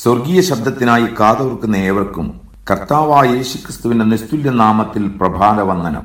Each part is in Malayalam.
സ്വർഗീയ ശബ്ദത്തിനായി കാതോർക്കുന്ന ഏവർക്കും കർത്താവായ യേശുക്രിസ്തുവിന്റെ നിസ്തുല്യ നാമത്തിൽ പ്രഭാത വന്ദനം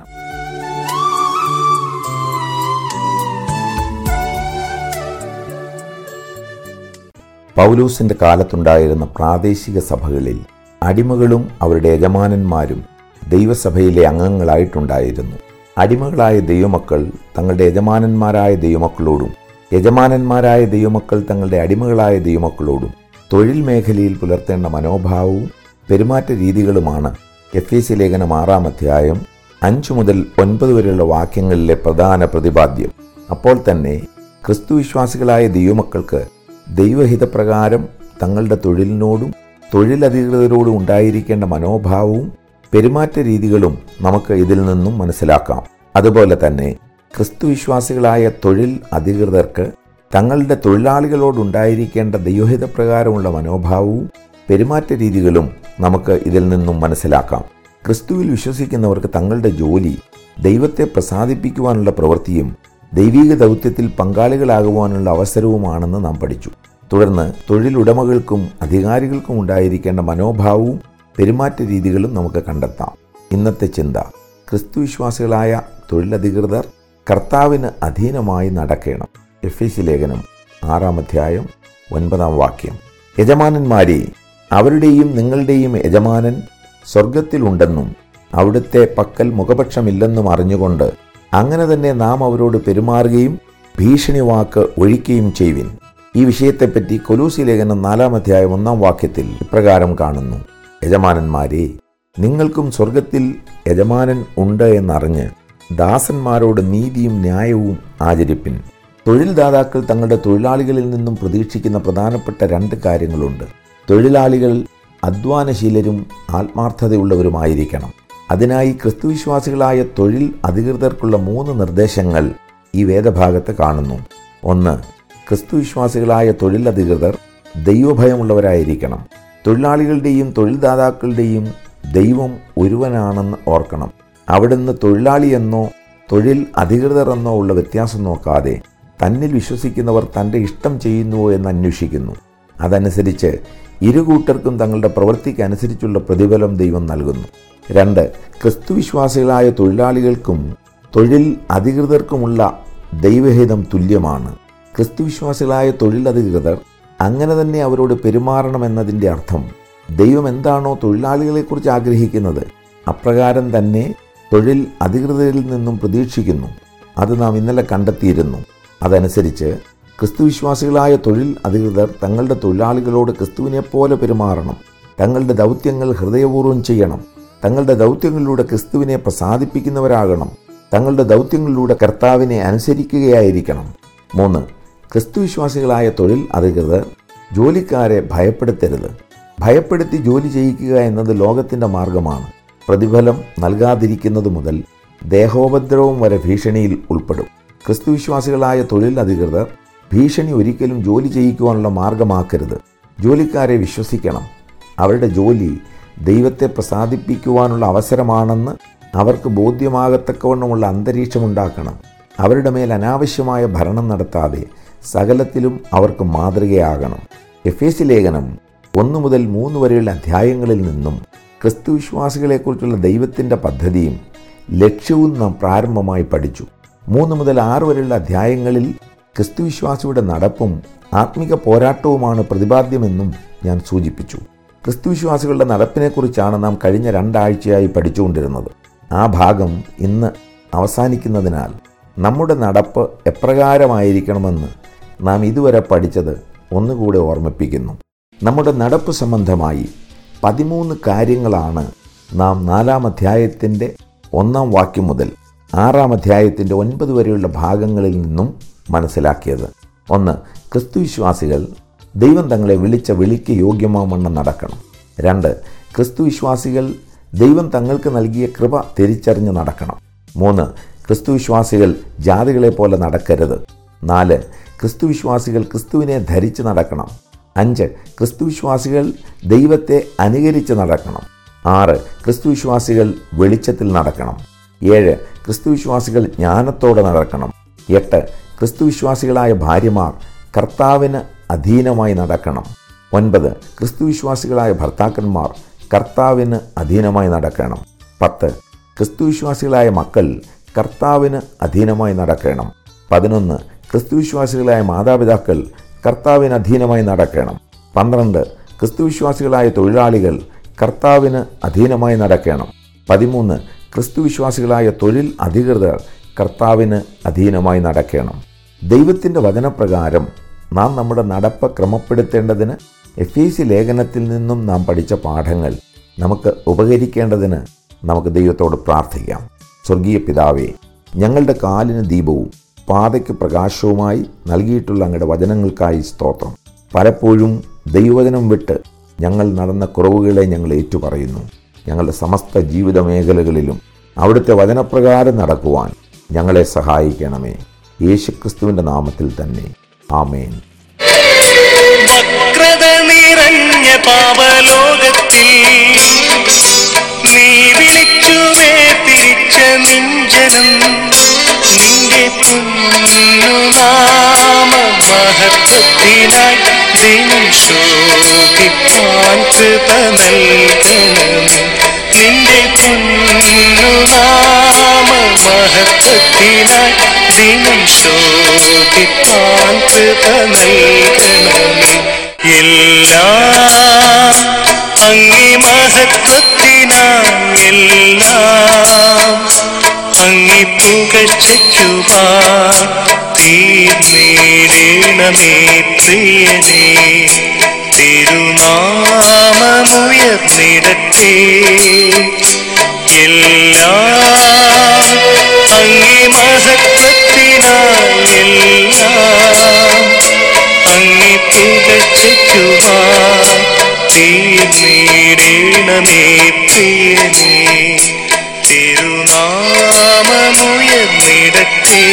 പൗലൂസിന്റെ കാലത്തുണ്ടായിരുന്ന പ്രാദേശിക സഭകളിൽ അടിമകളും അവരുടെ യജമാനന്മാരും ദൈവസഭയിലെ അംഗങ്ങളായിട്ടുണ്ടായിരുന്നു. അടിമകളായ ദൈവമക്കൾ തങ്ങളുടെ യജമാനന്മാരായ ദൈവമക്കളോടും യജമാനന്മാരായ ദൈവമക്കൾ തങ്ങളുടെ അടിമകളായ ദൈവമക്കളോടും തൊഴിൽ മേഖലയിൽ പുലർത്തേണ്ട മനോഭാവവും പെരുമാറ്റ രീതികളുമാണ് എഫ് എസ് ലേഖനം ആറാം അധ്യായം അഞ്ചു മുതൽ ഒൻപത് വരെയുള്ള വാക്യങ്ങളിലെ പ്രധാന പ്രതിപാദ്യം. അപ്പോൾ തന്നെ ക്രിസ്തുവിശ്വാസികളായ ദൈവമക്കൾക്ക് ദൈവഹിതപ്രകാരം തങ്ങളുടെ തൊഴിലിനോടും തൊഴിലധികൃതരോടും ഉണ്ടായിരിക്കേണ്ട മനോഭാവവും പെരുമാറ്റ രീതികളും നമുക്ക് ഇതിൽ നിന്നും മനസ്സിലാക്കാം. അതുപോലെ തന്നെ ക്രിസ്തുവിശ്വാസികളായ തൊഴിൽ അധികൃതർക്ക് തങ്ങളുടെ തൊഴിലാളികളോടുണ്ടായിരിക്കേണ്ട ദൈവഹിതപ്രകാരമുള്ള മനോഭാവവും പെരുമാറ്റ രീതികളും നമുക്ക് ഇതിൽ നിന്നും മനസ്സിലാക്കാം. ക്രിസ്തുവിൽ വിശ്വസിക്കുന്നവർക്ക് തങ്ങളുടെ ജോലി ദൈവത്തെ പ്രസാദിപ്പിക്കുവാനുള്ള പ്രവൃത്തിയും ദൈവിക ദൗത്യത്തിൽ പങ്കാളികളാകുവാനുള്ള അവസരവുമാണെന്ന് നാം പഠിച്ചു. തുടർന്ന് തൊഴിലുടമകൾക്കും അധികാരികൾക്കും ഉണ്ടായിരിക്കേണ്ട മനോഭാവവും പെരുമാറ്റ രീതികളും നമുക്ക് കണ്ടെത്താം. ഇന്നത്തെ ചിന്ത ക്രിസ്തു വിശ്വാസികളായ തൊഴിലധികൃതർ കർത്താവിന് അധീനമായി നടക്കണം. എഫ് എസ് ലേഖനം ആറാം അധ്യായം ഒൻപതാം വാക്യം. യജമാനന്മാരെ അവരുടെയും നിങ്ങളുടെയും യജമാനൻ സ്വർഗത്തിലുണ്ടെന്നും അവിടുത്തെ പക്കൽ മുഖപക്ഷമില്ലെന്നും അറിഞ്ഞുകൊണ്ട് അങ്ങനെ തന്നെ നാം അവരോട് പെരുമാറുകയും ഭീഷണി വാക്ക് ഒഴിക്കുകയും ചെയ്യുവിൻ. ഈ വിഷയത്തെപ്പറ്റി കൊലൂസി ലേഖനം നാലാം അധ്യായം ഒന്നാം വാക്യത്തിൽ ഇപ്രകാരം കാണുന്നു. യജമാനന്മാരെ നിങ്ങൾക്കും സ്വർഗത്തിൽ യജമാനൻ ഉണ്ട് എന്നറിഞ്ഞ് ദാസന്മാരോട് നീതിയും ന്യായവും ആചരിപ്പിൻ. തൊഴിൽദാതാക്കൾ തങ്ങളുടെ തൊഴിലാളികളിൽ നിന്നും പ്രതീക്ഷിക്കുന്ന പ്രധാനപ്പെട്ട രണ്ട് കാര്യങ്ങളുണ്ട്. തൊഴിലാളികൾ അധ്വാനശീലരും ആത്മാർത്ഥതയുള്ളവരുമായിരിക്കണം. അതിനായി ക്രിസ്തുവിശ്വാസികളായ തൊഴിൽ അധികൃതർക്കുള്ള മൂന്ന് നിർദ്ദേശങ്ങൾ ഈ വേദഭാഗത്ത് കാണുന്നു. ഒന്ന് ക്രിസ്തുവിശ്വാസികളായ തൊഴിൽ അധികൃതർ ദൈവഭയമുള്ളവരായിരിക്കണം. തൊഴിലാളികളുടെയും തൊഴിൽദാതാക്കളുടെയും ദൈവം ഒരുവനാണെന്ന് ഓർക്കണം. അവിടുന്ന് തൊഴിലാളിയെന്നോ തൊഴിൽ അധികൃതർ എന്നോ ഉള്ള വ്യത്യാസം നോക്കാതെ തന്നിൽ വിശ്വസിക്കുന്നവർ തന്റെ ഇഷ്ടം ചെയ്യുന്നുവോ എന്ന് അന്വേഷിക്കുന്നു. അതനുസരിച്ച് ഇരു കൂട്ടർക്കും തങ്ങളുടെ പ്രവൃത്തിക്ക് അനുസരിച്ചുള്ള പ്രതിഫലം ദൈവം നൽകുന്നു. രണ്ട് ക്രിസ്തുവിശ്വാസികളായ തൊഴിലാളികൾക്കും തൊഴിൽ അധികൃതർക്കുമുള്ള ദൈവഹിതം തുല്യമാണ്. ക്രിസ്തുവിശ്വാസികളായ തൊഴിൽ അധികൃതർ അങ്ങനെ തന്നെ അവരോട് പെരുമാറണമെന്നതിന്റെ അർത്ഥം ദൈവം എന്താണോ തൊഴിലാളികളെക്കുറിച്ച് ആഗ്രഹിക്കുന്നത് അപ്രകാരം തന്നെ തൊഴിൽ അധികൃതരിൽ നിന്നും പ്രതീക്ഷിക്കുന്നു. അത് നാം ഇന്നലെ കണ്ടെത്തിയിരുന്നു. അതനുസരിച്ച് ക്രിസ്തുവിശ്വാസികളായ തൊഴിൽ അധികൃതർ തങ്ങളുടെ തൊഴിലാളികളോട് ക്രിസ്തുവിനെ പോലെ പെരുമാറണം. തങ്ങളുടെ ദൗത്യങ്ങൾ ഹൃദയപൂർവം ചെയ്യണം. തങ്ങളുടെ ദൗത്യങ്ങളിലൂടെ ക്രിസ്തുവിനെ പ്രസാദിപ്പിക്കുന്നവരാകണം. തങ്ങളുടെ ദൗത്യങ്ങളിലൂടെ കർത്താവിനെ അനുസരിക്കുകയായിരിക്കണം. മൂന്ന് ക്രിസ്തുവിശ്വാസികളായ തൊഴിൽ അധികൃതർ ജോലിക്കാരെ ഭയപ്പെടുത്തരുത്. ഭയപ്പെടുത്തി ജോലി ചെയ്യിക്കുക എന്നത് ലോകത്തിന്റെ മാർഗമാണ്. പ്രതിഫലം നൽകാതിരിക്കുന്നത് മുതൽ ദേഹോപദ്രവം വരെ ഭീഷണിയിൽ ഉൾപ്പെടും. ക്രിസ്തുവിശ്വാസികളായ വിശ്വാസികളായ തൊഴിലധികൃതർ ഭീഷണി ഒരിക്കലും ജോലി ചെയ്യിക്കുവാനുള്ള മാർഗമാക്കരുത്. ജോലിക്കാരെ വിശ്വസിക്കണം. അവരുടെ ജോലി ദൈവത്തെ പ്രസാദിപ്പിക്കുവാനുള്ള അവസരമാണെന്ന് അവർക്ക് ബോധ്യമാകത്തക്കവണ്ണമുള്ള അന്തരീക്ഷമുണ്ടാക്കണം. അവരുടെ മേൽ അനാവശ്യമായ ഭരണം നടത്താതെ സകലത്തിലും അവർക്ക് മാതൃകയാകണം. എഫ് എസ് ലേഖനം ഒന്ന് മുതൽ മൂന്ന് വരെയുള്ള അധ്യായങ്ങളിൽ നിന്നും ക്രിസ്തുവിശ്വാസികളെക്കുറിച്ചുള്ള ദൈവത്തിന്റെ പദ്ധതിയും ലക്ഷ്യവും നാം പ്രാരംഭമായി പഠിച്ചു. മൂന്ന് മുതൽ ആറ് വരെയുള്ള അധ്യായങ്ങളിൽ ക്രിസ്തുവിശ്വാസിയുടെ നടപ്പും ആത്മിക പോരാട്ടവുമാണ് പ്രതിപാദ്യമെന്നും ഞാൻ സൂചിപ്പിച്ചു. ക്രിസ്തുവിശ്വാസികളുടെ നടപ്പിനെക്കുറിച്ചാണ് നാം കഴിഞ്ഞ രണ്ടാഴ്ചയായി പഠിച്ചുകൊണ്ടിരുന്നത്. ആ ഭാഗം ഇന്ന് അവസാനിക്കുന്നതിനാൽ നമ്മുടെ നടപ്പ് എപ്രകാരമായിരിക്കണമെന്ന് നാം ഇതുവരെ പഠിച്ചത് ഒന്നുകൂടെ ഓർമ്മിപ്പിക്കുന്നു. നമ്മുടെ നടപ്പ് സംബന്ധമായി പതിമൂന്ന് കാര്യങ്ങളാണ് നാം നാലാം അധ്യായത്തിന്റെ ഒന്നാം വാക്യം മുതൽ ആറാം അധ്യായത്തിന്റെ ഒൻപത് വരെയുള്ള ഭാഗങ്ങളിൽ നിന്നും മനസ്സിലാക്കിയത്. ഒന്ന് ക്രിസ്തുവിശ്വാസികൾ ദൈവം തങ്ങളെ വിളിച്ച വിളിക്ക് യോഗ്യമാവണ്ണം നടക്കണം. രണ്ട് ക്രിസ്തുവിശ്വാസികൾ ദൈവം തങ്ങൾക്ക് നൽകിയ കൃപ തിരിച്ചറിഞ്ഞ് നടക്കണം. മൂന്ന് ക്രിസ്തുവിശ്വാസികൾ ജാതികളെ പോലെ നടക്കരുത്. നാല് ക്രിസ്തുവിശ്വാസികൾ ക്രിസ്തുവിനെ ധരിച്ച് നടക്കണം. അഞ്ച് ക്രിസ്തുവിശ്വാസികൾ ദൈവത്തെ അനുകരിച്ച് നടക്കണം. ആറ് ക്രിസ്തുവിശ്വാസികൾ വെളിച്ചത്തിൽ നടക്കണം. ഏഴ് ക്രിസ്തുവിശ്വാസികൾ ജ്ഞാനത്തോടെ നടക്കണം. എട്ട് ക്രിസ്തുവിശ്വാസികളായ ഭാര്യമാർ കർത്താവിന് അധീനമായി നടക്കണം. ഒൻപത് ക്രിസ്തുവിശ്വാസികളായ ഭർത്താക്കന്മാർ കർത്താവിന് അധീനമായി നടക്കണം. പത്ത് ക്രിസ്തുവിശ്വാസികളായ മക്കൾ കർത്താവിന് അധീനമായി നടക്കണം. പതിനൊന്ന് ക്രിസ്തുവിശ്വാസികളായ മാതാപിതാക്കൾ കർത്താവിന് അധീനമായി നടക്കണം. പന്ത്രണ്ട് ക്രിസ്തുവിശ്വാസികളായ തൊഴിലാളികൾ കർത്താവിന് അധീനമായി നടക്കണം. പതിമൂന്ന് ക്രിസ്തുവിശ്വാസികളായ തൊഴിൽ അധികൃതർ കർത്താവിന് അധീനമായി നടക്കണം. ദൈവത്തിന്റെ വചനപ്രകാരം നാം നമ്മുടെ നടപ്പ് ക്രമപ്പെടുത്തേണ്ടതിന് എഫ് എ സി ലേഖനത്തിൽ നിന്നും നാം പഠിച്ച പാഠങ്ങൾ നമുക്ക് ഉപകരിക്കേണ്ടതിന് നമുക്ക് ദൈവത്തോട് പ്രാർത്ഥിക്കാം. സ്വർഗീയ പിതാവേ ഞങ്ങളുടെ കാലിന് ദീപവും പാതയ്ക്ക് പ്രകാശവുമായി നൽകിയിട്ടുള്ള അങ്ങയുടെ വചനങ്ങൾക്കായി സ്തോത്രം. പലപ്പോഴും ദൈവവചനം വിട്ട് ഞങ്ങൾ നടന്ന കുറവുകളെ ഞങ്ങൾ ഏറ്റുപറയുന്നു. ഞങ്ങളുടെ സമസ്ത ജീവിത മേഖലകളിലും അവിടുത്തെ വചനപ്രകാരം നടക്കുവാൻ ഞങ്ങളെ സഹായിക്കണമേ. യേശുക്രിസ്തുവിന്റെ നാമത്തിൽ തന്നെ. ആമേൻ. വക്രത നിറഞ്ഞ പാപലോകത്തിൽ നീ വിളിച്ചുവേ തിരിച്ച നിഞ്ചനം നിന്റെ പുന്നുനാമ മഹത്വത്തിനായി ദിനം ശോഭിക്കാൻ കൃപ നൽകണമേ ദിനം ശോഭിപ്പാൻ കൃപ നൽകണമേ എല്ലാം അങ്ങേ മഹത്വത്തിനാം എല്ലാം അങ്ങേ പുകച്ചുവാൻ തീർന്നേടണമേ പ്രിയനേ. തിരുനാമമുയർന്നിടത്തേ പുകച്ചുവാൻ തീർന്നേടണമേ പ്രിയനേ തിരുനാമമുയർന്നിടത്തേ